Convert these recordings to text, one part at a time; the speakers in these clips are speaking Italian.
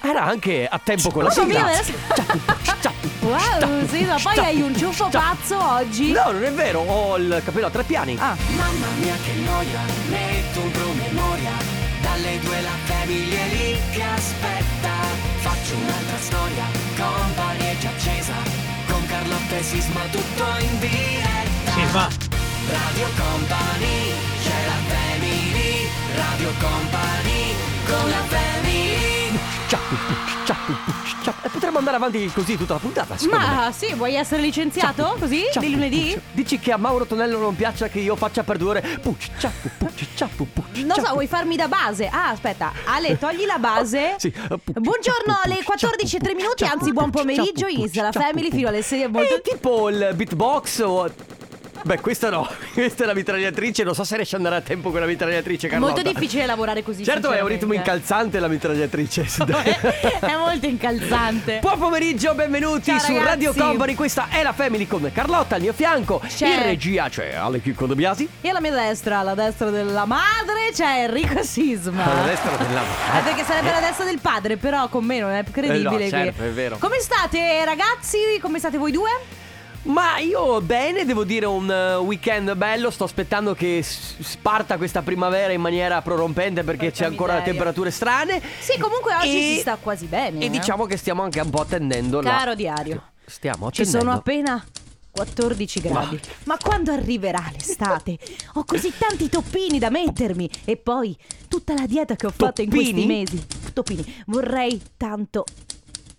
Era anche a tempo con la sigla. Wow, sì, ma poi hai un ciuffo pazzo oggi. No, non è vero, ho il capello a tre piani. Ah, Mamma mia che noia, metto un promemoria Dalle due la famiglia è lì che aspetta Faccio un'altra storia, company è già accesa Con Carlotta e Sisma tutto in diretta Sisma. Radio Company, c'è la family Radio Company, con la family. E potremmo andare avanti così tutta la puntata, secondo me. ma sì, vuoi essere licenziato così? Di lunedì? Dici che a Mauro Tonello non piaccia che io faccia per due ore Pucci, ciao, pucci, ciao, pucci Non so, vuoi farmi da base? Ah, aspetta. Ale, togli la base. Sì, eh, pucci, Buongiorno alle pucci, 14 e 3 ciao, minuti, anzi buon pomeriggio. ciao, Inizia la pucci, Family fino alle 6 è molto... È tipo il beatbox o... Beh, questa no, questa è la mitragliatrice, non so se riesce ad andare a tempo con la mitragliatrice, Carlotta. Molto difficile lavorare così. Certo è un ritmo incalzante la mitragliatrice. È molto incalzante. Buon pomeriggio, benvenuti Ciao, su ragazzi. Radio Company. Questa è la Family con Carlotta al mio fianco. C'è- In regia c'è Ale Chicco De Biasi. E alla mia destra, alla destra della madre, c'è Enrico Sisma. Alla destra della Eh, perché sarebbe la destra del padre, però con me non è credibile. Eh no, qui. certo, è vero. Come state, ragazzi? Come state voi due? Ma io bene, devo dire un eh, weekend bello. Sto aspettando che sparta questa primavera in maniera prorompente perché Porca c'è ancora miseria. temperature strane. Sì, comunque oggi E- si sta quasi bene. E eh. diciamo che stiamo anche un po' attendendo la- Caro diario, Stiamo ci attendendo. sono appena 14 gradi. Ma quando arriverà l'estate? Ho così tanti toppini da mettermi. E poi tutta la dieta che ho fatto in questi Toppini? mesi. Toppini. Vorrei tanto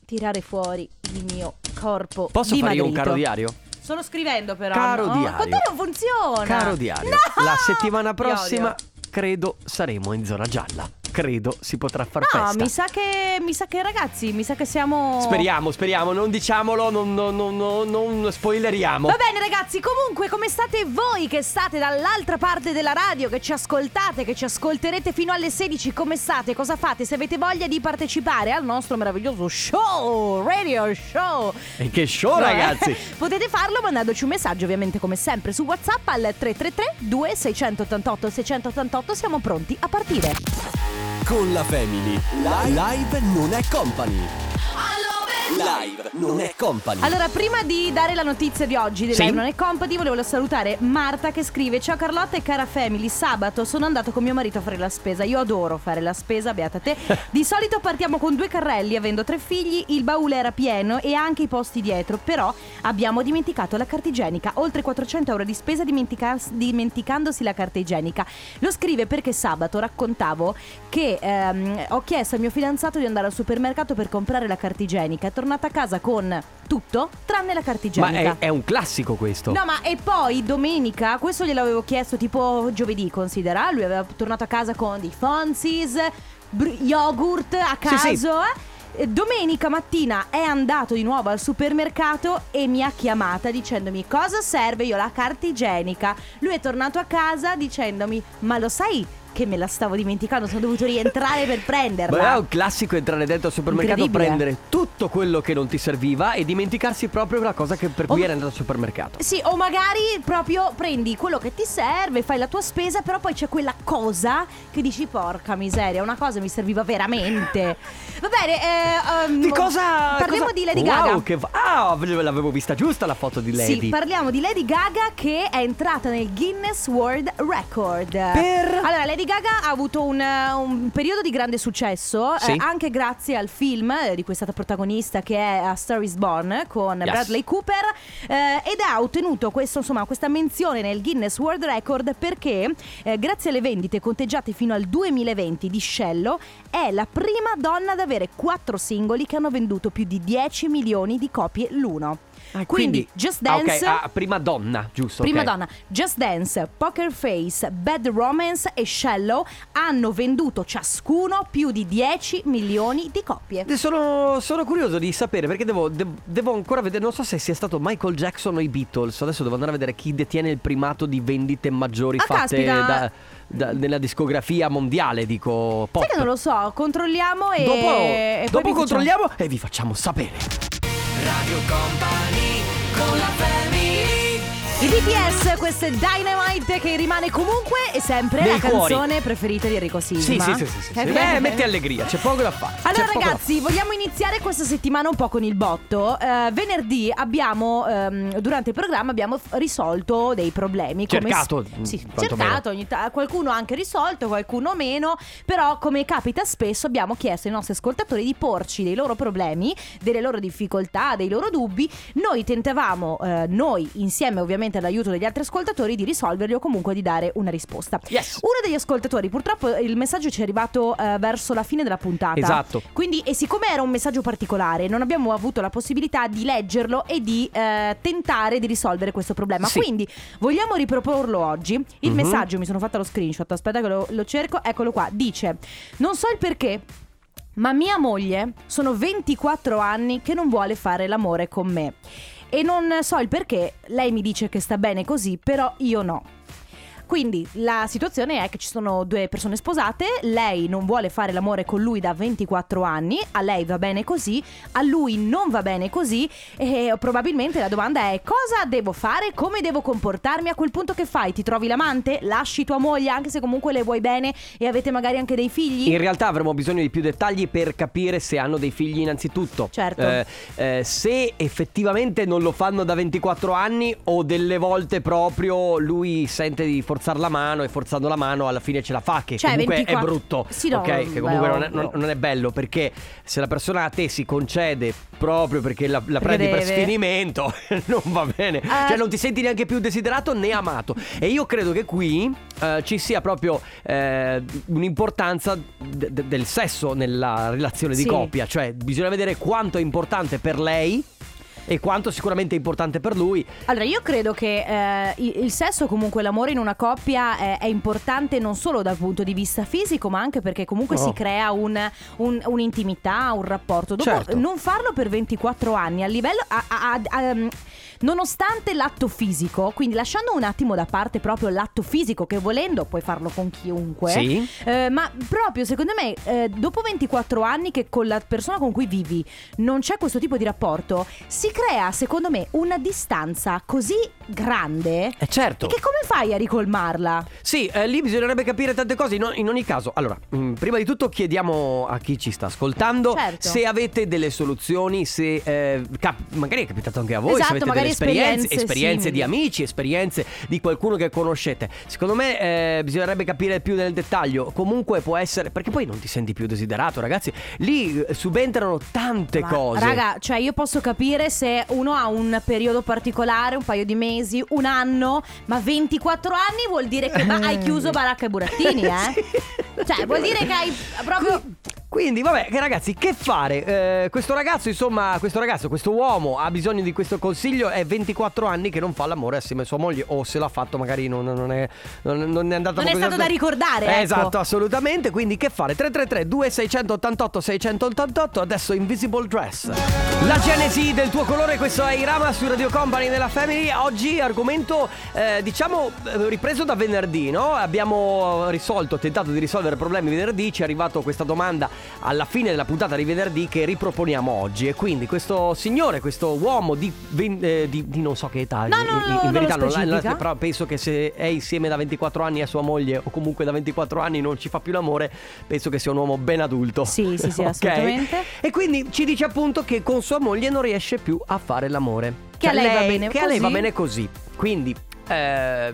tirare fuori il mio corpo. Posso fare io un caro diario? Sto scrivendo però. Caro no? diario. Te non funziona. Caro diario, No! la settimana Ti prossima credo saremo in zona gialla. Credo si potrà far No, festa. mi sa che mi sa che ragazzi, mi sa che siamo Speriamo, speriamo, non diciamolo, non, non, non, non- spoileriamo. Va bene ragazzi, comunque come state voi che state dall'altra parte della radio, che ci ascoltate, che ci ascolterete fino alle 16, come state, cosa fate? Se avete voglia di partecipare al nostro meraviglioso show, radio show. E che show, No, eh? ragazzi! Potete farlo mandandoci un messaggio ovviamente come sempre su WhatsApp al 333 2688 688, siamo pronti a partire. Con la Family. Live non è company. Live non è company. Allora, prima di dare la notizia di oggi di Sì. Live Non è Company, volevo salutare Marta che scrive Ciao Carlotta e cara family, sabato sono andato con mio marito a fare la spesa. Io adoro fare la spesa, beata te. Di solito partiamo con due carrelli, avendo tre figli Il baule era pieno e anche i posti dietro Però abbiamo dimenticato la carta igienica. Oltre 400 euro di spesa dimentica- dimenticandosi la carta igienica. Lo scrive perché sabato raccontavo che ehm, ho chiesto al mio fidanzato di andare al supermercato per comprare la carta igienica. È tornata a casa con tutto tranne la carta Ma igienica è, è un classico questo. No, ma e poi domenica, questo gliel'avevo chiesto tipo giovedì, considera. Lui aveva tornato a casa con dei Fonsis, br- yogurt a Sì, sì. caso. eh. Domenica mattina è andato di nuovo al supermercato e mi ha chiamata dicendomi cosa serve io la carta igienica. Lui è tornato a casa dicendomi ma lo sai che me la stavo dimenticando, sono dovuto rientrare per prenderla. Ma è un classico entrare dentro al supermercato, prendere tutto quello che non ti serviva e dimenticarsi proprio la cosa che per cui Oh. era andato al supermercato. Sì, o magari proprio prendi quello che ti serve, fai la tua spesa, però poi c'è quella cosa che dici porca miseria, una cosa mi serviva veramente. Va bene, eh, ehm, Di cosa? Parliamo cosa- di Lady Wow, Gaga. che Ah, l'avevo vista giusta la foto di Lady. Sì, parliamo di Lady Gaga che è entrata nel Guinness World Record. Per? Allora, Lady Gaga ha avuto un, un periodo di grande successo, Sì. eh, anche grazie al film eh, di cui è stata protagonista che è A Star is Born con Yes. Bradley Cooper eh, ed ha ottenuto questo, insomma, questa menzione nel Guinness World Record perché eh, grazie alle vendite conteggiate fino al 2020 di Scello è la prima donna ad avere quattro singoli che hanno venduto più di 10 milioni di copie l'uno. Ah, quindi, Just Ah, ok, Dance ah, prima donna, giusto? Prima ok. donna, Just Dance, Poker Face, Bad Romance e Shallow hanno venduto ciascuno più di 10 milioni di copie. Sono, sono curioso di sapere perché devo, de- devo ancora vedere, non so se sia stato Michael Jackson o i Beatles, adesso devo andare a vedere chi detiene il primato di vendite maggiori Ah, fatte caspita. da- da- nella discografia mondiale, dico pop. Sai che non lo so, controlliamo e... Dopo, e dopo vi controlliamo e vi facciamo sapere. Radio Company, con la family facciamo- I BTS, questo è Dynamite che rimane comunque e sempre Nei la cuori. canzone preferita di Enrico Sì, Sisma. sì, sì, sì, sì, sì. Beh, metti allegria, c'è poco da fare. c'è Allora poco da ragazzi, vogliamo iniziare questa settimana un po' con il botto. Eh, venerdì abbiamo, ehm, durante il programma abbiamo f- risolto dei problemi. come Cercato, s- sì, quantomeno. cercato, ogni ta- qualcuno ha anche risolto, qualcuno meno. Però come capita spesso abbiamo chiesto ai nostri ascoltatori di porci dei loro problemi, delle loro difficoltà, dei loro dubbi. Noi tentavamo, eh, noi insieme ovviamente all'aiuto degli altri ascoltatori, di risolverli o comunque di dare una risposta. Yes. Uno degli ascoltatori, purtroppo il messaggio ci è arrivato eh, verso la fine della puntata. Esatto. Quindi, e siccome era un messaggio particolare, non abbiamo avuto la possibilità di leggerlo e di eh, tentare di risolvere questo problema. Sì. Quindi, vogliamo riproporlo oggi. Il Mhm. messaggio, mi sono fatta lo screenshot, aspetta che lo, lo cerco, eccolo qua. Dice: Non so il perché. Ma mia moglie sono 24 anni che non vuole fare l'amore con me. E non so il perché, lei mi dice che sta bene così, però io no. Quindi la situazione è che ci sono due persone sposate, lei non vuole fare l'amore con lui da 24 anni, a lei va bene così, a lui non va bene così e probabilmente la domanda è cosa devo fare, come devo comportarmi, a quel punto che fai? Ti trovi l'amante? Lasci tua moglie anche se comunque le vuoi bene e avete magari anche dei figli? In realtà avremo bisogno di più dettagli per capire se hanno dei figli innanzitutto. Certo. Eh, eh, se effettivamente non lo fanno da 24 anni o delle volte proprio lui sente di forzare la mano e forzando la mano alla fine ce la fa, che Cioè, comunque 24 è brutto. Sì, no, ok? Che comunque non è, non- non è bello perché se la persona a te si concede proprio perché la, la prendi per sfinimento, non va bene. Eh. Cioè non ti senti neanche più desiderato né amato. E io credo che qui eh, ci sia proprio eh, un'importanza de- de- del sesso nella relazione di Sì. coppia. Cioè bisogna vedere quanto è importante per lei e quanto sicuramente è importante per lui. Allora, io credo che eh, il sesso, comunque l'amore in una coppia è, è importante non solo dal punto di vista fisico, ma anche perché comunque Oh. si crea un- un- un'intimità, un rapporto. Dopo Certo. non farlo per 24 anni a livello. a- a- a- a- Nonostante l'atto fisico, quindi lasciando un attimo da parte proprio l'atto fisico, che volendo puoi farlo con chiunque, Sì. eh, ma proprio secondo me, eh, dopo 24 anni che con la persona con cui vivi non c'è questo tipo di rapporto, si crea secondo me una distanza così grande. Eh certo. Che come fai a ricolmarla? Sì, eh, lì bisognerebbe capire tante cose. In, in ogni caso, allora, mh, prima di tutto chiediamo a chi ci sta ascoltando Certo. se avete delle soluzioni, se eh, cap- magari è capitato anche a voi, Esatto, se avete delle esperienze, esperienze esperienze di amici, esperienze di qualcuno che conoscete. Secondo me eh, bisognerebbe capire più nel dettaglio. Comunque può essere, perché poi non ti senti più desiderato, ragazzi. Lì eh, subentrano tante Ma, cose. Raga, cioè io posso capire se uno ha un periodo particolare, un paio di mesi, un anno, ma 24 anni vuol dire che hai chiuso baracca e burattini, eh? Sì. Cioè, vuol dire che hai proprio Quindi, vabbè, ragazzi, che fare? Eh, questo ragazzo, insomma, questo ragazzo, questo uomo ha bisogno di questo consiglio. È 24 anni che non fa l'amore assieme a sua moglie. O se l'ha fatto, magari non, non è, non, non è andato Non è stato da ricordare, Eh, ecco. Esatto, assolutamente. Quindi, che fare? 333 2688 688 Adesso Invisible Dress. La genesi del tuo colore, questo è Irama su Radio Company nella Family. Oggi argomento, eh, diciamo, eh, ripreso da venerdì, no? Abbiamo risolto, tentato di risolvere problemi venerdì. Ci è arrivato questa domanda alla fine della puntata di venerdì che riproponiamo oggi. E quindi questo signore, questo uomo di, eh, di, di non so che età, No, in, no, in- no, in non lo verità non, non specifica. però penso che se è insieme da 24 anni a sua moglie o comunque da 24 anni non ci fa più l'amore, penso che sia un uomo ben adulto. Sì, sì, sì, Ok? assolutamente. E quindi ci dice appunto che con sua moglie non riesce più a fare l'amore. Che a lei va bene Che a lei va così. bene così. Quindi eh,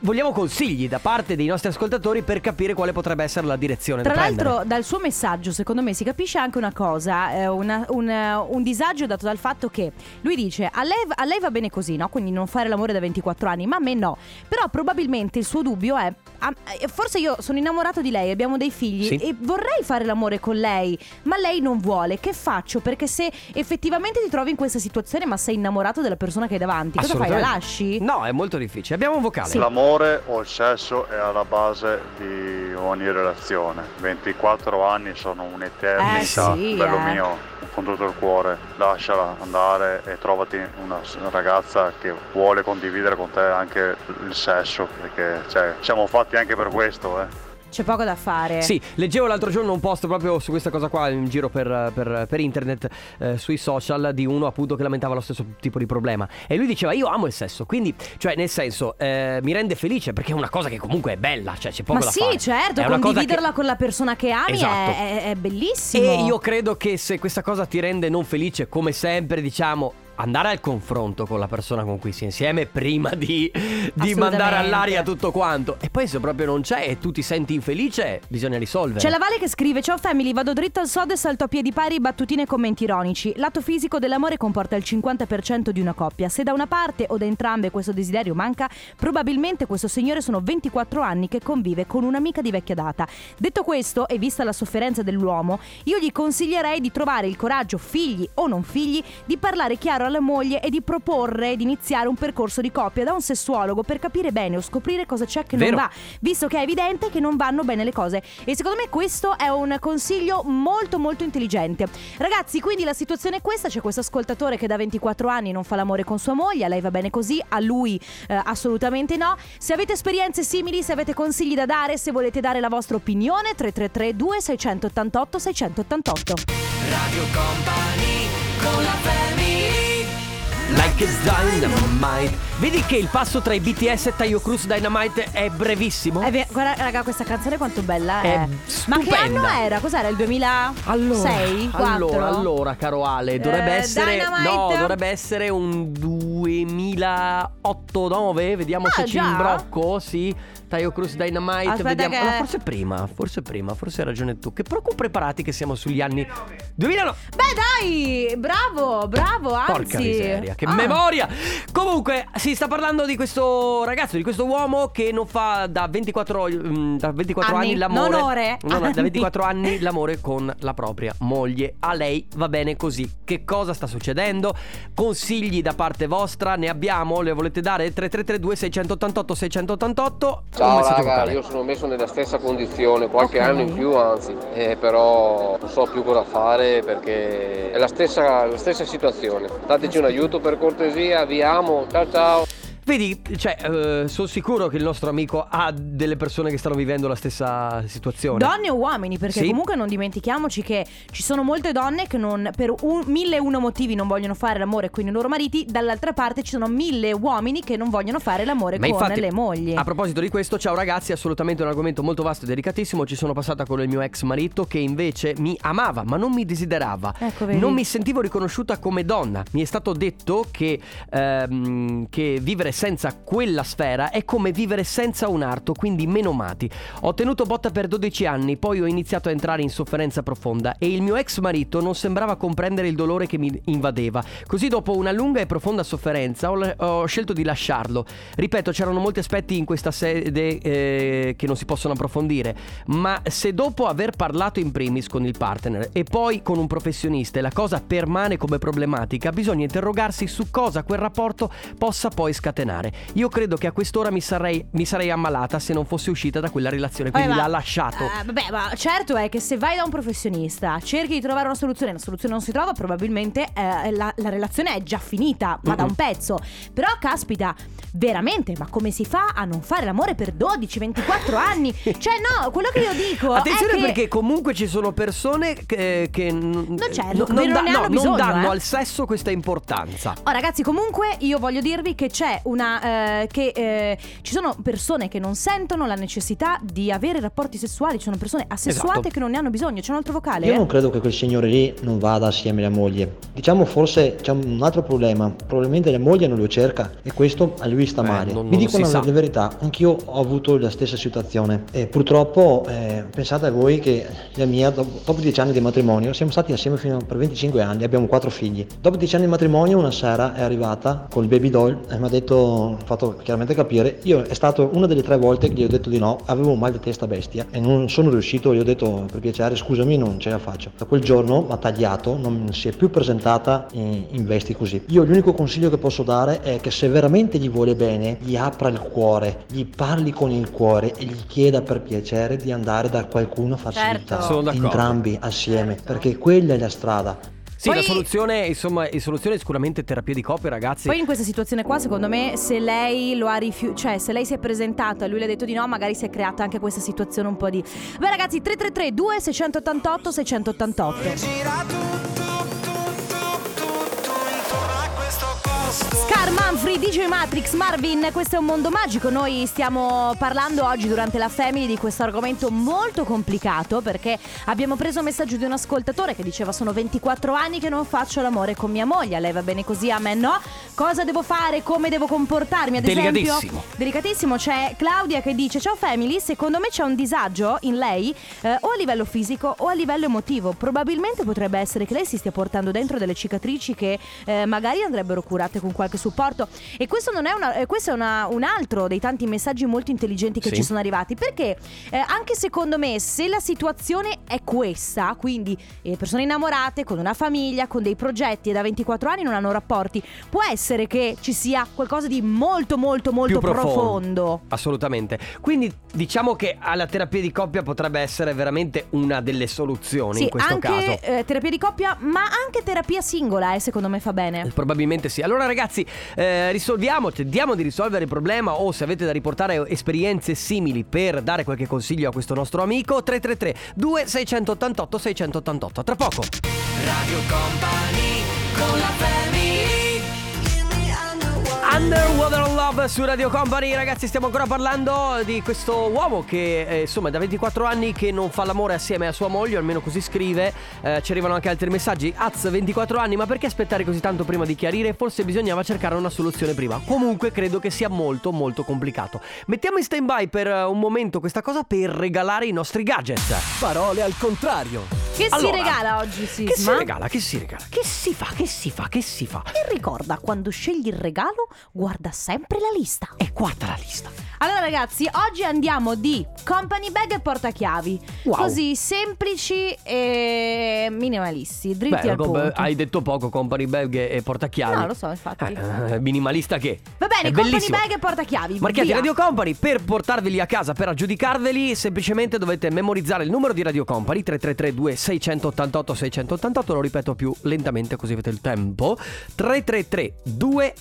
vogliamo consigli da parte dei nostri ascoltatori per capire quale potrebbe essere la direzione Tra da l'altro, dal suo messaggio, secondo me, si capisce anche una cosa: eh, una- un, un disagio dato dal fatto che lui dice: a lei, a lei va bene così, no? Quindi non fare l'amore da 24 anni, ma a me no. Però probabilmente il suo dubbio è: ah, eh, forse io sono innamorato di lei, abbiamo dei figli Sì. e vorrei fare l'amore con lei, ma lei non vuole. Che faccio? Perché se effettivamente ti trovi in questa situazione, ma sei innamorato della persona che hai davanti, cosa fai? La lasci? No, è molto difficile. Abbiamo un vocale. Sì. L'amore o il sesso è alla base di ogni relazione. 24 anni sono un'eternità, Eh sì, bello eh. mio, con tutto il cuore. Lasciala andare e trovati una ragazza che vuole condividere con te anche il sesso, perché cioè, siamo fatti anche per questo, eh. C'è poco da fare. Sì, leggevo l'altro giorno un post proprio su questa cosa qua in giro per, per- per internet, eh, sui social, di uno appunto che lamentava lo stesso tipo di problema. E lui diceva: Io amo il sesso, quindi, cioè, nel senso, eh, mi rende felice perché è una cosa che comunque è bella, cioè c'è poco Ma da sì, fare. certo, È condividerla che- con la persona che ami è- Esatto. è, è bellissimo. E io credo che se questa cosa ti rende non felice, come sempre, diciamo. Andare al confronto con la persona con cui si è insieme prima di, di mandare all'aria tutto quanto. E poi se proprio non c'è e tu ti senti infelice, bisogna risolvere. C'è la Vale che scrive: Ciao family, vado dritto al sodo e salto a piedi pari, battutine e commenti ironici. Lato fisico dell'amore comporta il 50% di una coppia. Se da una parte o da entrambe questo desiderio manca, probabilmente questo signore sono 24 anni che convive con un'amica di vecchia data. Detto questo, e vista la sofferenza dell'uomo, io gli consiglierei di trovare il coraggio, figli o non figli, di parlare chiaro alla moglie e di proporre di iniziare un percorso di coppia da un sessuologo per capire bene o scoprire cosa c'è che Vero. non va, visto che è evidente che non vanno bene le cose. E secondo me questo è un consiglio molto molto intelligente. Ragazzi, quindi la situazione è questa, c'è questo ascoltatore che da 24 anni non fa l'amore con sua moglie, a lei va bene così, a lui eh, assolutamente no. Se avete esperienze simili, se avete consigli da dare, se volete dare la vostra opinione, 333 2688 688. Radio Company con la family Like a dynamite. Vedi che il passo tra i BTS e Taio Cruz Dynamite è brevissimo? Eh, beh, guarda, raga, questa canzone quanto bella È è. Ma che anno era? Cos'era? Il 2006? Allora, 4? allora, allora, caro Ale, dovrebbe Eh, essere Dynamite? No, dovrebbe essere un 2008-9, vediamo Ah, se ci già? imbrocco, sì. Taio Cruz Dynamite, Aspetta vediamo. che- No, forse prima, forse prima, forse hai ragione tu. Che però preparati che siamo sugli anni 2009. Beh, dai, bravo, bravo, anzi. Porca miseria, che Ah. memoria! Comunque, si sta parlando di questo ragazzo, di questo uomo che non fa da 24, mm, da 24 anni, Anni, l'amore. non ore, No, no, da anni. 24 anni l'amore con la propria moglie. A lei va bene così. Che cosa sta succedendo? Consigli da parte vostra? Ne abbiamo? Le volete dare? 3332 688 688 Ciao raga, io sono messo nella stessa condizione, qualche Ok. anno in più anzi, eh, però non so più cosa fare perché è la stessa, la stessa situazione. Dateci un aiuto per cortesia, vi amo, ciao ciao. Vedi, cioè, eh, sono sicuro che il nostro amico ha delle persone che stanno vivendo la stessa situazione. Donne o uomini, perché Sì. comunque non dimentichiamoci che ci sono molte donne che non, per un, mille e uno motivi non vogliono fare l'amore con i loro mariti, dall'altra parte ci sono mille uomini che non vogliono fare l'amore Ma con infatti, le mogli. A proposito di questo, ciao ragazzi, assolutamente un argomento molto vasto e delicatissimo. Ci sono passata con il mio ex marito che invece mi amava, ma non mi desiderava. Ecco, vedi. non mi sentivo riconosciuta come donna. Mi è stato detto che, ehm, che vivere senza quella sfera è come vivere senza un arto, quindi meno mati. Ho tenuto botta per 12 anni, poi ho iniziato a entrare in sofferenza profonda e il mio ex marito non sembrava comprendere il dolore che mi invadeva. Così dopo una lunga e profonda sofferenza ho, ho scelto di lasciarlo. Ripeto, c'erano molti aspetti in questa sede eh, che non si possono approfondire, ma se dopo aver parlato in primis con il partner e poi con un professionista e la cosa permane come problematica, bisogna interrogarsi su cosa quel rapporto possa poi scatenare. Io credo che a quest'ora mi sarei, mi sarei ammalata se non fossi uscita da quella relazione, quindi Vabbè, ma- l'ha lasciato. Eh, vabbè, ma certo è che se vai da un professionista, cerchi di trovare una soluzione, la soluzione non si trova, probabilmente eh, la, la relazione è già finita, ma da un pezzo. Però, caspita, veramente, ma come si fa a non fare l'amore per 12-24 anni? Cioè, no, quello che io dico Attenzione che... perché comunque ci sono persone che, che n- certo, non, non ne no, hanno bisogno, non danno eh. al sesso questa importanza. Oh ragazzi comunque io voglio dirvi che c'è una eh, che eh, ci sono persone che non sentono la necessità di avere rapporti sessuali, ci sono persone assessuate Esatto. che non ne hanno bisogno, c'è un altro vocale. Io eh? non credo che quel signore lì non vada assieme alla moglie. Diciamo forse c'è un altro problema. Probabilmente la moglie non lo cerca e questo a lui sta male. non- Vi non dico si una sa. la verità, anch'io ho avuto la stessa situazione. E purtroppo eh, pensate a voi che la mia, dopo, dopo dieci anni di matrimonio, siamo stati assieme fino per 25 anni, abbiamo quattro figli. Dopo dieci anni di matrimonio una sera è arrivata col baby doll e mi ha detto, fatto chiaramente capire, io è stato una delle tre volte che gli ho detto di no, avevo un mal di testa bestia e non sono riuscito, gli ho detto per piacere scusami non ce la faccio. Da quel giorno mi ha tagliato, non si è più presentata in, in vesti così. Io l'unico consiglio che posso dare è che se veramente gli vuole bene, gli apra il cuore, gli parli con il cuore e gli chieda per piacere di andare da qualcuno a farsi Certo. entrambi assieme, perché quella è la strada. Sì, Poi- la soluzione, insomma, la soluzione è sicuramente terapia di coppia, ragazzi. Poi in questa situazione qua, secondo me, se lei lo ha rifiutato, cioè se lei si è presentata e lui le ha detto di no, magari si è creata anche questa situazione un po' di. Beh, ragazzi, 333 2688 688. Scar Manfrey, DJ Matrix, Marvin, questo è un mondo magico. Noi stiamo parlando oggi durante la Family di questo argomento molto complicato perché abbiamo preso un messaggio di un ascoltatore che diceva sono 24 anni che non faccio l'amore con mia moglie, a lei va bene così, a me no. Cosa devo fare? Come devo comportarmi? Ad Delicatissimo. esempio, delicatissimo, c'è Claudia che dice ciao Family, secondo me c'è un disagio in lei eh, o a livello fisico o a livello emotivo. Probabilmente potrebbe essere che lei si stia portando dentro delle cicatrici che eh, magari andrebbero curate con qualche supporto. E questo non è una, eh, questo è una- un altro dei tanti messaggi molto intelligenti che Sì. ci sono arrivati. Perché eh, anche secondo me, se la situazione è questa, quindi eh, persone innamorate, con una famiglia, con dei progetti e da 24 anni non hanno rapporti, può essere che ci sia qualcosa di molto molto molto profondo. profondo. Assolutamente. Quindi diciamo che alla terapia di coppia potrebbe essere veramente una delle soluzioni Sì, in questo anche caso. eh, terapia di coppia, ma anche terapia singola, eh, secondo me fa bene. Probabilmente sì. Allora, ragazzi, eh, risolviamo, tentiamo di risolvere il problema. O se avete da riportare esperienze simili per dare qualche consiglio a questo nostro amico, 333 2688 688. Tra poco. Radio Company con la family Underwater Love su Radio Company, ragazzi, stiamo ancora parlando di questo uomo che eh, insomma è da 24 anni che non fa l'amore assieme a sua moglie, almeno così scrive. Eh, ci arrivano anche altri messaggi. Az, 24 anni, ma perché aspettare così tanto prima di chiarire? Forse bisognava cercare una soluzione prima. Comunque credo che sia molto molto complicato. Mettiamo in stand by per eh, un momento questa cosa per regalare i nostri gadget. Parole al contrario. Che si Allora, regala oggi, Sisma? Che si regala? Che si regala? Che si fa? Che si fa? Che si fa? E ricorda, quando scegli il regalo, guarda sempre la lista. E guarda la lista. Allora ragazzi, oggi andiamo di company bag e portachiavi. Wow. Così semplici e minimalisti, dritti Beh, al com- punto. hai detto poco company bag e portachiavi. No, lo so, infatti. Eh, eh, minimalista che? Va bene, È company bellissimo. bag e portachiavi. Marchiati via. Radio Company per portarveli a casa, per aggiudicarveli, semplicemente dovete memorizzare il numero di Radio Company 3332 688 688, lo ripeto più lentamente così avete il tempo. 3332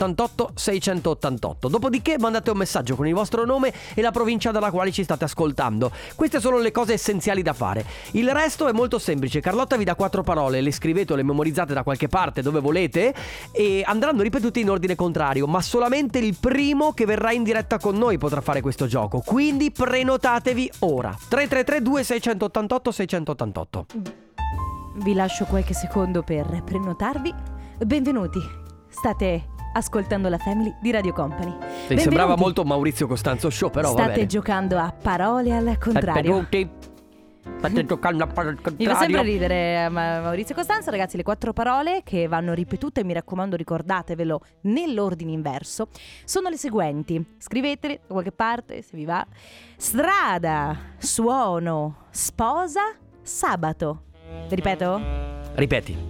688 688. Dopodiché mandate un messaggio con il vostro nome e la provincia dalla quale ci state ascoltando. Queste sono le cose essenziali da fare. Il resto è molto semplice. Carlotta vi dà quattro parole, le scrivete o le memorizzate da qualche parte dove volete e andranno ripetute in ordine contrario, ma solamente il primo che verrà in diretta con noi potrà fare questo gioco. Quindi prenotatevi ora. 333 2688 688. Vi lascio qualche secondo per prenotarvi. Benvenuti. State ascoltando la Family di Radio Company. Ti sembrava molto Maurizio Costanzo Show, però va State bene. giocando a parole al contrario. Benvenuti. State giocando a parole al Mi fa sempre contrario. ridere eh, Ma- Maurizio Costanza, ragazzi, le quattro parole che vanno ripetute, mi raccomando ricordatevelo nell'ordine inverso, sono le seguenti. Scrivetele da qualche parte se vi va. Strada, suono, sposa, sabato. Ripeto? Ripeti.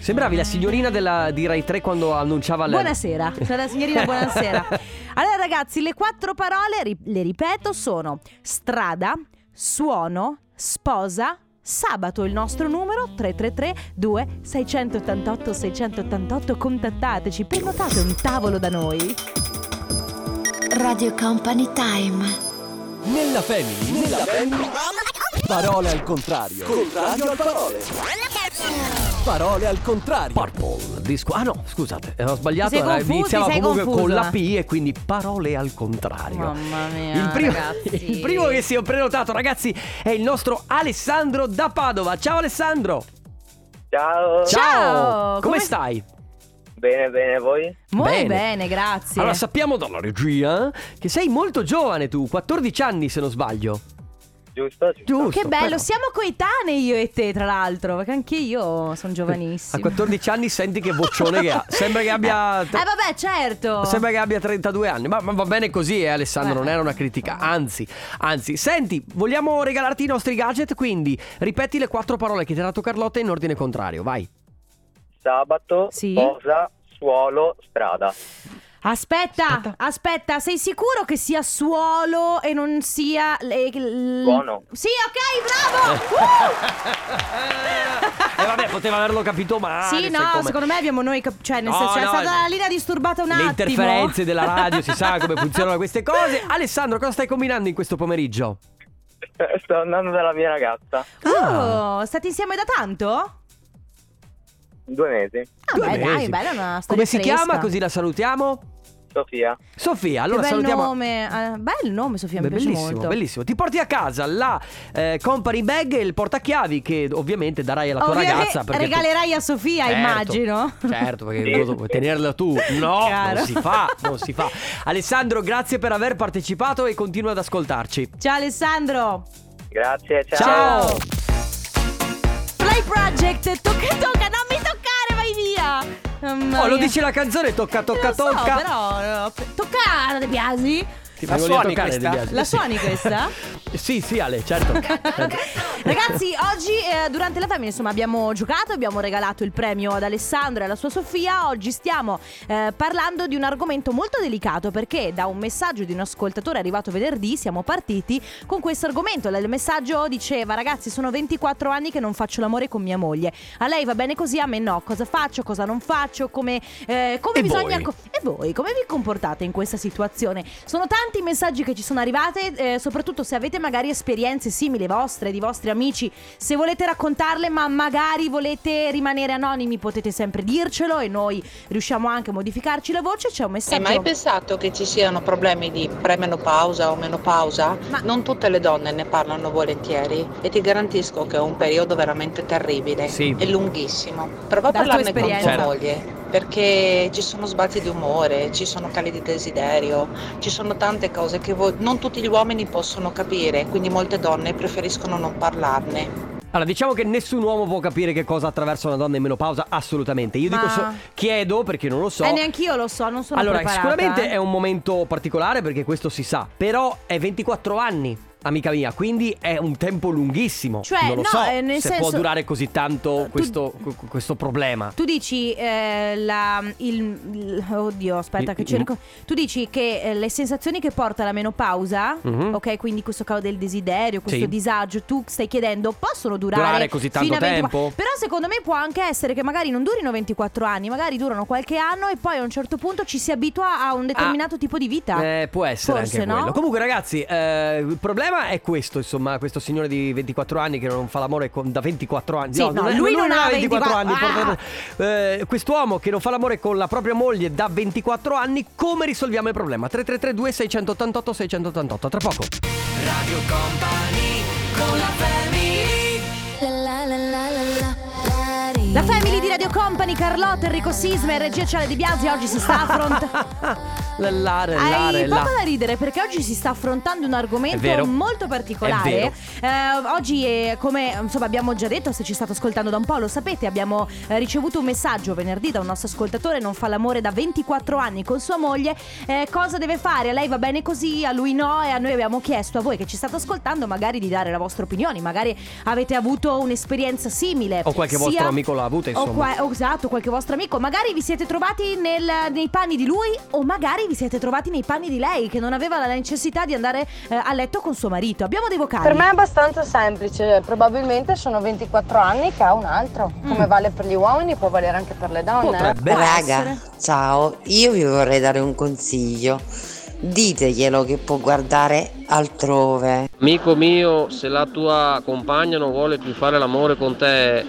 Sembravi la signorina della, di Rai 3 quando annunciava la... Buonasera, sono la signorina buonasera. Allora ragazzi, le quattro parole, le ripeto, sono strada, suono, sposa, sabato. Il nostro numero 333 2688 688 contattateci, prenotate un tavolo da noi. Radio Company Time. Nella family. Nella family. Parole al contrario. Contrario al parole. Parole al contrario. Purple disco. Ah no, scusate, ho sbagliato. Sei confusi, iniziava sei comunque con confusa. la P e quindi parole al contrario. Mamma mia, il primo, ragazzi. il primo che si è prenotato, ragazzi, è il nostro Alessandro da Padova. Ciao Alessandro. Ciao. Ciao, Come, come- stai? Bene, bene, voi? Molto Bene. bene, grazie. Allora sappiamo dalla regia che sei molto giovane tu, 14 anni se non sbaglio. Giusto? giusto. Giusto. che bello, però. siamo coetanei io e te, tra l'altro, perché anche io sono A giovanissima. 14 anni senti che vocione che ha. Sembra che abbia Eh vabbè, certo. Sembra che abbia 32 anni, ma, ma va bene così, eh, Alessandro, Beh. non era una critica. Anzi, anzi, senti, vogliamo regalarti i nostri gadget, quindi ripeti le quattro parole che ti ha dato Carlotta in ordine contrario, vai. Sabato, Sì. sposa, suolo, strada. Aspetta, aspetta, sei sicuro che sia suolo e non sia... le- l- Suono. Sì, ok, bravo! E vabbè, poteva averlo capito male. sì, no, come- secondo me abbiamo noi... cap- cioè, nel No, senso, è no, stata eh, la linea disturbata un Le attimo. interferenze della radio, si sa come funzionano queste cose. Alessandro, cosa stai combinando in questo pomeriggio? Sto andando dalla mia ragazza. Oh, state insieme da tanto? Due mesi. Ah, Due beh, dai, mesi. bella una storia Come si fresca. chiama? Così la salutiamo. Sofia. Sofia, Che allora bel salutiamo. nome, eh, bel nome Sofia, Beh, mi piace bellissimo, molto. bellissimo. Ti porti a casa la eh, company bag e il portachiavi che ovviamente darai alla tua Ovviamente ragazza. Perché tu- regalerai a Sofia, Certo, immagino. Certo, perché lo- vuoi tenerla tu. No, Chiaro. non si fa, non si fa. Alessandro, grazie per aver partecipato e continua ad ascoltarci. Ciao Alessandro. Grazie, ciao. Ciao. Play Project, tocca tocca, Oh, lo dice la canzone, tocca, tocca, so, tocca. però eh, toccare, De Biasi? Ti La suoni questa? La Sì. suoni questa? Sì, sì, Ale, certo. certo. Ragazzi, oggi eh, durante la famiglia insomma abbiamo giocato, abbiamo regalato il premio ad Alessandro e alla sua Sofia. Oggi stiamo eh, parlando di un argomento molto delicato perché da un messaggio di un ascoltatore arrivato venerdì siamo partiti con questo argomento. Il messaggio diceva "Ragazzi, sono 24 anni che non faccio l'amore con mia moglie. A lei va bene così, a me no. Cosa faccio? Cosa non faccio? Come, eh, come E bisogna voi? co- e voi come vi comportate in questa situazione? Sono tanti i messaggi che ci sono arrivati, eh, soprattutto se avete magari esperienze simili vostre, di vostri amici, se volete raccontarle, ma magari volete rimanere anonimi, potete sempre dircelo e noi riusciamo anche a modificarci la voce. C'è un Hai messaggio. mai pensato che ci siano problemi di premenopausa o menopausa? Ma- Non tutte le donne ne parlano volentieri e ti garantisco che è un periodo veramente terribile Sì. e lunghissimo. Prova a parlarne con tua moglie perché ci sono sbalzi di umore, ci sono cali di desiderio, ci sono tante cose che voi- non tutti gli uomini possono capire, quindi molte donne preferiscono non parlarne. Allora, diciamo che nessun uomo può capire che cosa attraversa una donna in menopausa, assolutamente. Io dico Ma- so- chiedo perché non lo so. Eh, neanch'io lo so, non sono allora, preparata. sicuramente eh. è un momento particolare perché questo si sa, però è 24 anni. Amica mia, quindi è un tempo lunghissimo. Cioè, non lo no, so eh, nel se senso- può durare così tanto Tu- questo, questo problema. Tu dici eh, la, il, il- Oddio, aspetta Il- che cerco. Tu dici che eh, le sensazioni che porta la menopausa, Mhm. ok, quindi questo calo del desiderio, questo Sì. disagio, tu stai chiedendo, possono durare, Durare così tanto fino a 24 tempo? Però secondo me può anche essere che magari non durino 24 anni, magari durano qualche anno e poi a un certo punto ci si abitua a un determinato tipo di vita. Eh, può essere Forse, anche no? quello. Comunque, ragazzi, eh, il problema è questo: insomma, questo signore di 24 anni che non fa l'amore con- da 24 anni. Sì, no, è- lui non ha 24 anni. 24 portate- eh, quest'uomo che non fa l'amore con la propria moglie da 24 anni, come risolviamo il problema? 3332 688 688. Tra poco. Radio Company con la family La family di Radio Company, Carlotta, Enrico Sisma e Regia Ciale di Biasi oggi si sta affrontando. Hai lare, poco la. da ridere perché oggi si sta affrontando un È argomento molto È particolare. Eh, oggi, eh, come insomma abbiamo già detto, se ci state ascoltando da un po', lo sapete, abbiamo eh, ricevuto un messaggio venerdì da un nostro ascoltatore, non fa l'amore da 24 anni con sua moglie. Eh, cosa deve fare? A lei va bene così, a lui no, e a noi abbiamo chiesto a voi che ci state ascoltando magari di dare la vostra opinione, magari avete avuto un'esperienza simile. O qualche vostro amico l'ha avuta, o insomma. Qua- o esatto, qualche vostro amico. Magari vi siete trovati nel- nei panni di lui o magari vi siete trovati nei panni di lei che non aveva la necessità di andare eh, a letto con suo marito. Abbiamo dei vocali. Per me è abbastanza semplice, probabilmente sono 24 anni che ha un altro, come vale per gli uomini può valere anche per le donne. Potrebbe. Raga, ciao, io vi vorrei dare un consiglio. Diteglielo che può guardare altrove. Amico mio, se la tua compagna non vuole più fare l'amore con te,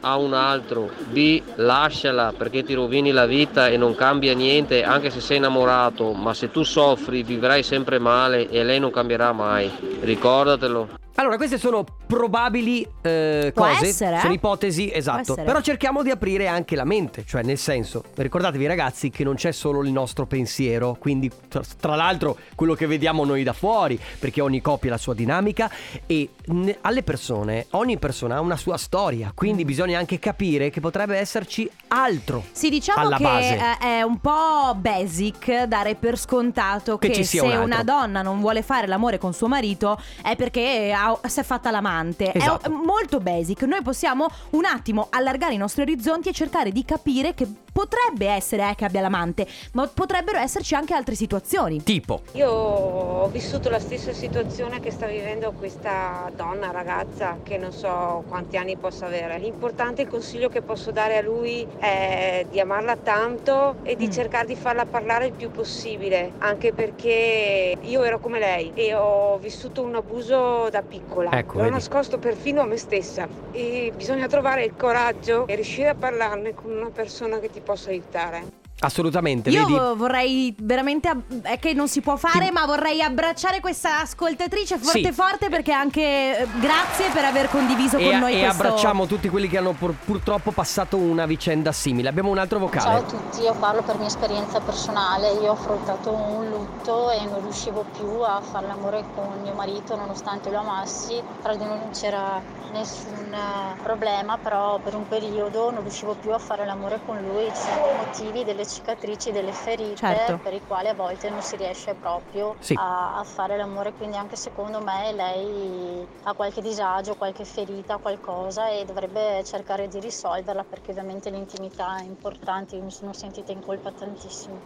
A un altro, B lasciala perché ti rovini la vita e non cambia niente anche se sei innamorato, ma se tu soffri vivrai sempre male e lei non cambierà mai. Ricordatelo. Allora, queste sono probabili eh, Può cose, essere, eh? sono ipotesi, esatto. essere. Però cerchiamo di aprire anche la mente, cioè nel senso, ricordatevi ragazzi che non c'è solo il nostro pensiero, quindi tra, tra l'altro quello che vediamo noi da fuori, perché ogni coppia ha la sua dinamica e ne- alle persone, ogni persona ha una sua storia, quindi Mm. bisogna anche capire che potrebbe esserci altro. Sì, diciamo che base. eh, è un po' basic dare per scontato Che che, se un una donna non vuole fare l'amore con suo marito è perché ha- si è fatta l'amante. Esatto. È molto basic. Noi possiamo un attimo allargare i nostri orizzonti e cercare di capire che potrebbe essere eh, che abbia l'amante, ma potrebbero esserci anche altre situazioni. Tipo, Io ho vissuto la stessa situazione che sta vivendo questa donna, ragazza, che non so quanti anni possa avere. L'importante, il consiglio che posso dare a lui è di amarla tanto e di cercare di farla parlare il più possibile, anche perché io ero come lei e ho vissuto un abuso da piccola. Ecco, L'ho vedi. nascosto perfino a me stessa e bisogna trovare il coraggio e riuscire a parlarne con una persona che ti possa aiutare. Assolutamente, Io vedi? vorrei veramente, ab- è che non si può fare, ma vorrei abbracciare questa ascoltatrice forte Sì. forte perché anche eh, grazie per aver condiviso E, con noi e questo... abbracciamo tutti quelli che hanno pur- purtroppo passato una vicenda simile. Abbiamo un altro Ciao a vocale. tutti, io parlo per mia esperienza personale, io ho affrontato un lutto e non riuscivo più a fare l'amore con mio marito nonostante lo amassi, tra di noi non c'era nessun eh, problema, però per un periodo non riuscivo più a fare l'amore con lui, ci sono motivi, delle cicatrici, delle ferite Certo. per i quali a volte non si riesce proprio Sì. a, a fare l'amore, quindi anche secondo me lei ha qualche disagio, qualche ferita, qualcosa e dovrebbe cercare di risolverla perché ovviamente l'intimità è importante, io mi sono sentita in colpa tantissimo.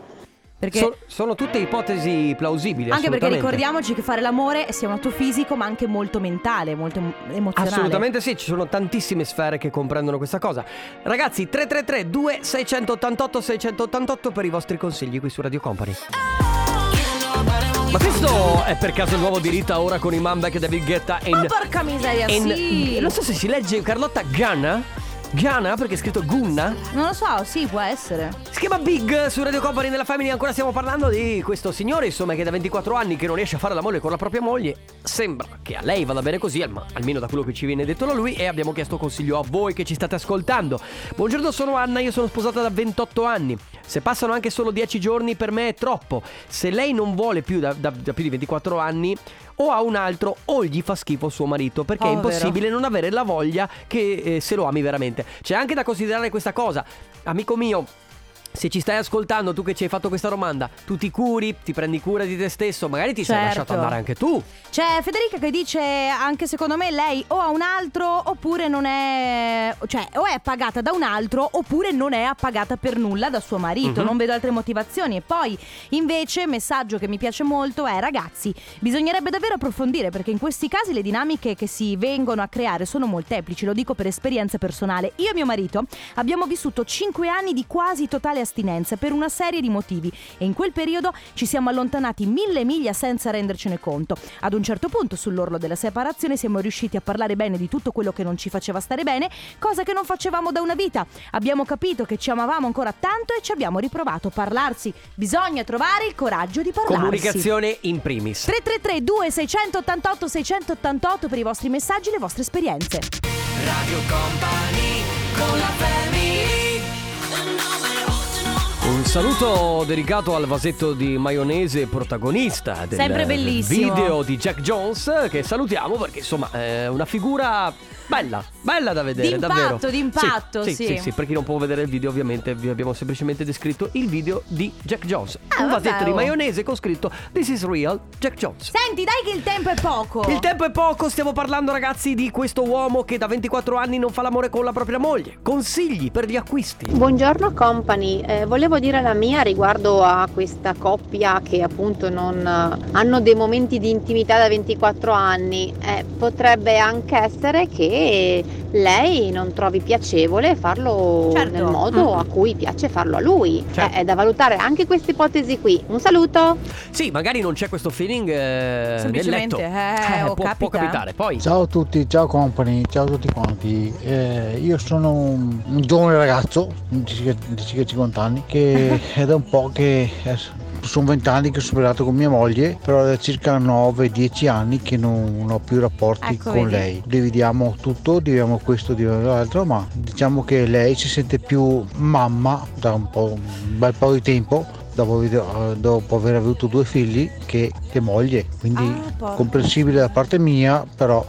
Perché So- sono tutte ipotesi plausibili. anche perché ricordiamoci che fare l'amore sia un atto fisico ma anche molto mentale, molto em- emozionale. Assolutamente sì, ci sono tantissime sfere che comprendono questa cosa. Ragazzi, 333 2688 688 per i vostri consigli qui su Radio Company. Ma questo è per caso il nuovo di Rita ora con i Manback e David Guetta in... Oh porca miseria, in- sì. Non so se si legge Carlotta Ganna. Gianna, perché è scritto Gunna. Non lo so, sì, può essere. Si chiama Big su Radio Company nella Family. Ancora stiamo parlando di questo signore, insomma, che da 24 anni che non riesce a fare l'amore con la propria moglie. Sembra che a lei vada bene così, al- almeno da quello che ci viene detto da lui. E abbiamo chiesto consiglio a voi che ci state ascoltando. Buongiorno, sono Anna, io sono sposata da 28 anni. Se passano anche solo 10 giorni per me è troppo. Se lei non vuole più da, da- da più di 24 anni, o ha un altro o gli fa schifo suo marito perché è Povero. impossibile non avere la voglia che eh, se lo ami veramente. C'è anche da considerare questa cosa. Amico mio, se ci stai ascoltando, tu che ci hai fatto questa domanda, tu ti curi, ti prendi cura di te stesso, magari ti sei Certo. lasciato andare anche tu. C'è Federica che dice anche secondo me lei o ha un altro oppure non è cioè o è pagata da un altro oppure non è appagata per nulla da suo marito, Mhm. non vedo altre motivazioni. E poi invece messaggio che mi piace molto è ragazzi, bisognerebbe davvero approfondire perché in questi casi le dinamiche che si vengono a creare sono molteplici, lo dico per esperienza personale. Io e mio marito abbiamo vissuto 5 anni di quasi totale astinenza per una serie di motivi e in quel periodo ci siamo allontanati mille miglia senza rendercene conto. Ad un certo punto, sull'orlo della separazione, siamo riusciti a parlare bene di tutto quello che non ci faceva stare bene, cosa che non facevamo da una vita. Abbiamo capito che ci amavamo ancora tanto e ci abbiamo riprovato. Parlarsi, bisogna trovare il coraggio di parlarsi. Comunicazione in primis. 333 2688 688 per i vostri messaggi e le vostre esperienze. Radio Company con la Un saluto dedicato al vasetto di maionese protagonista del Sempre bellissimo. video di Jack Jones che salutiamo perché insomma è una figura bella, bella da vedere, D'impatto, davvero. d'impatto, sì, sì. sì, sì, per chi non può vedere il video ovviamente vi abbiamo semplicemente descritto il video di Jack Jones. Ah, Un vabbè, vasetto di oh. maionese con scritto This is real Jack Jones. Senti, dai che il tempo è poco. Il tempo è poco, stiamo parlando ragazzi di questo uomo che da 24 anni non fa l'amore con la propria moglie. Consigli per gli acquisti. Buongiorno company, Eh, volevo dire la mia riguardo a questa coppia che appunto non eh, hanno dei momenti di intimità da 24 anni. Eh, potrebbe anche essere che lei non trovi piacevole farlo Certo. nel modo Mm. a cui piace farlo a lui. Certo. Eh, è da valutare anche questa ipotesi qui. Un saluto! Sì, magari non c'è questo feeling eh, nel Semplicemente, letto. eh, o può, può capita. capitare. Poi Ciao a tutti, ciao company, ciao a tutti quanti. Eh, io sono un, un giovane ragazzo di circa, di circa 50 anni che è da un po' che eh, sono 20 anni che ho superato con mia moglie, però da circa 9-10 anni che non, ho più rapporti Ecco, con vedi. lei. Dividiamo tutto, dividiamo questo, dividiamo l'altro, ma diciamo che lei si sente più mamma da un, po', un bel po' di tempo. Dopo, aver- eh, dopo aver avuto due figli che, che moglie, quindi Ah, comprensibile da parte mia, però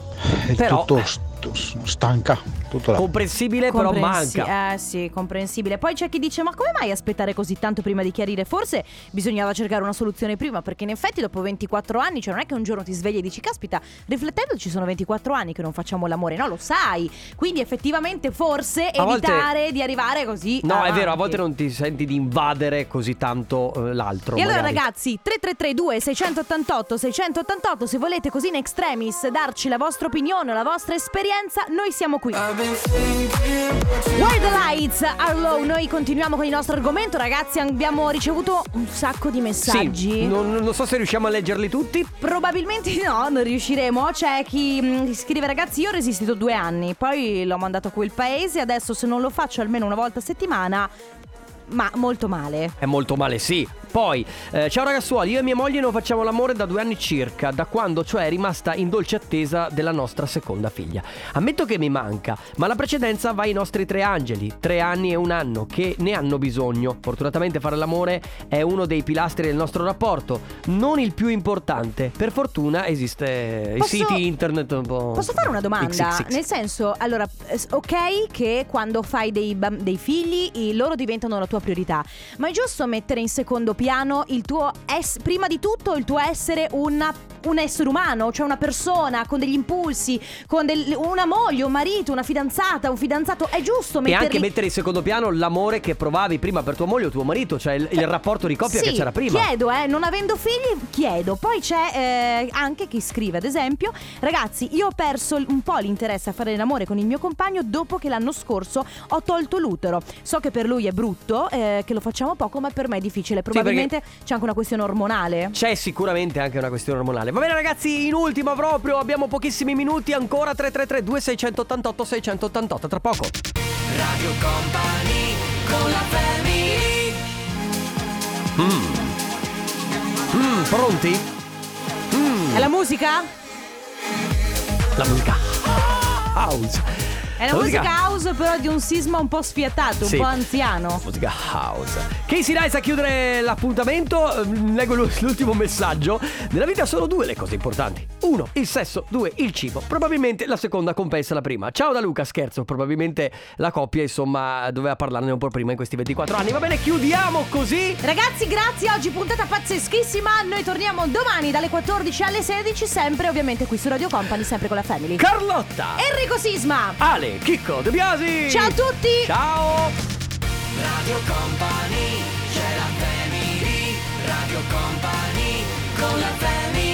è Però, tutto eh, s- stanca, tutto là. Comprensibile, però Comprensi- manca. Eh sì, comprensibile. Poi c'è chi dice: Ma come mai aspettare così tanto prima di chiarire? Forse bisognava cercare una soluzione prima, perché in effetti dopo 24 anni, cioè non è che un giorno ti svegli e dici: Caspita, riflettendo ci sono 24 anni che non facciamo l'amore. No, lo sai. Quindi effettivamente forse A volte- evitare di arrivare così. No, è vero, a volte non ti senti di invadere così tanto eh, l'altro. E allora magari. ragazzi 3332 688 688 se volete così in extremis darci la vostra opinione, la vostra esperienza, noi siamo qui. Where the lights are low, noi continuiamo con il nostro argomento ragazzi, abbiamo ricevuto un sacco di messaggi. Sì, non, non so se riusciamo a leggerli tutti. Probabilmente no, non riusciremo. C'è chi mm, scrive: Ragazzi, io ho resistito due anni, poi l'ho mandato a quel paese. Adesso, se non lo faccio almeno una volta a settimana, ma molto male. È molto male, sì. Poi, eh, ciao ragazzuoli, io e mia moglie non facciamo l'amore da due anni circa, da quando cioè è rimasta in dolce attesa della nostra seconda figlia. Ammetto che mi manca, ma la precedenza va ai nostri tre angeli, tre anni e un anno, che ne hanno bisogno. Fortunatamente fare l'amore è uno dei pilastri del nostro rapporto, non il più importante. Per fortuna esiste Posso- i siti internet un po'... Posso fare una domanda? XXX. Nel senso, allora, ok che quando fai dei, dei figli loro diventano la tua priorità, ma è giusto mettere in secondo piano il tuo es- prima di tutto il tuo essere una- un essere umano, cioè una persona con degli impulsi, con del- una moglie, un marito, una fidanzata, un fidanzato. È giusto E metterli anche mettere in secondo piano l'amore che provavi prima per tua moglie o tuo marito, cioè il, il rapporto di coppia Sì, che c'era prima. Chiedo, eh, non avendo figli, chiedo. Poi c'è eh, anche chi scrive, ad esempio, ragazzi, io ho perso un po' l'interesse a fare l'amore con il mio compagno dopo che l'anno scorso ho tolto l'utero. So che per lui è brutto, eh, che lo facciamo poco, ma per me è difficile. Probabilmente c'è anche una questione ormonale. C'è sicuramente anche una questione ormonale. Va bene ragazzi, in ultima proprio, abbiamo pochissimi minuti ancora 333 2688 688 tra poco. Radio Company con la family Mm. Mm, pronti? Mm, È la musica? la musica house. È la musica house, però di un sisma un po' sfiatato, un Sì. po' anziano. Musica house. Casey Rice a chiudere l'appuntamento. Ehm, Leggo l'u- l'ultimo messaggio. Nella vita sono due le cose importanti. Uno, il sesso. Due, il cibo. Probabilmente la seconda compensa la prima. Ciao da Luca, scherzo. Probabilmente la coppia, insomma, doveva parlarne un po' prima in questi 24 anni. Va bene, chiudiamo così. Ragazzi, grazie. Oggi puntata pazzeschissima. Noi torniamo domani dalle 14 alle 16, sempre ovviamente qui su Radio Company, sempre con la Family. Carlotta. Enrico Sisma. Ale, Chicco, De Biasi. Ciao a tutti. Ciao. Radio Company c'è la family Radio Company con la family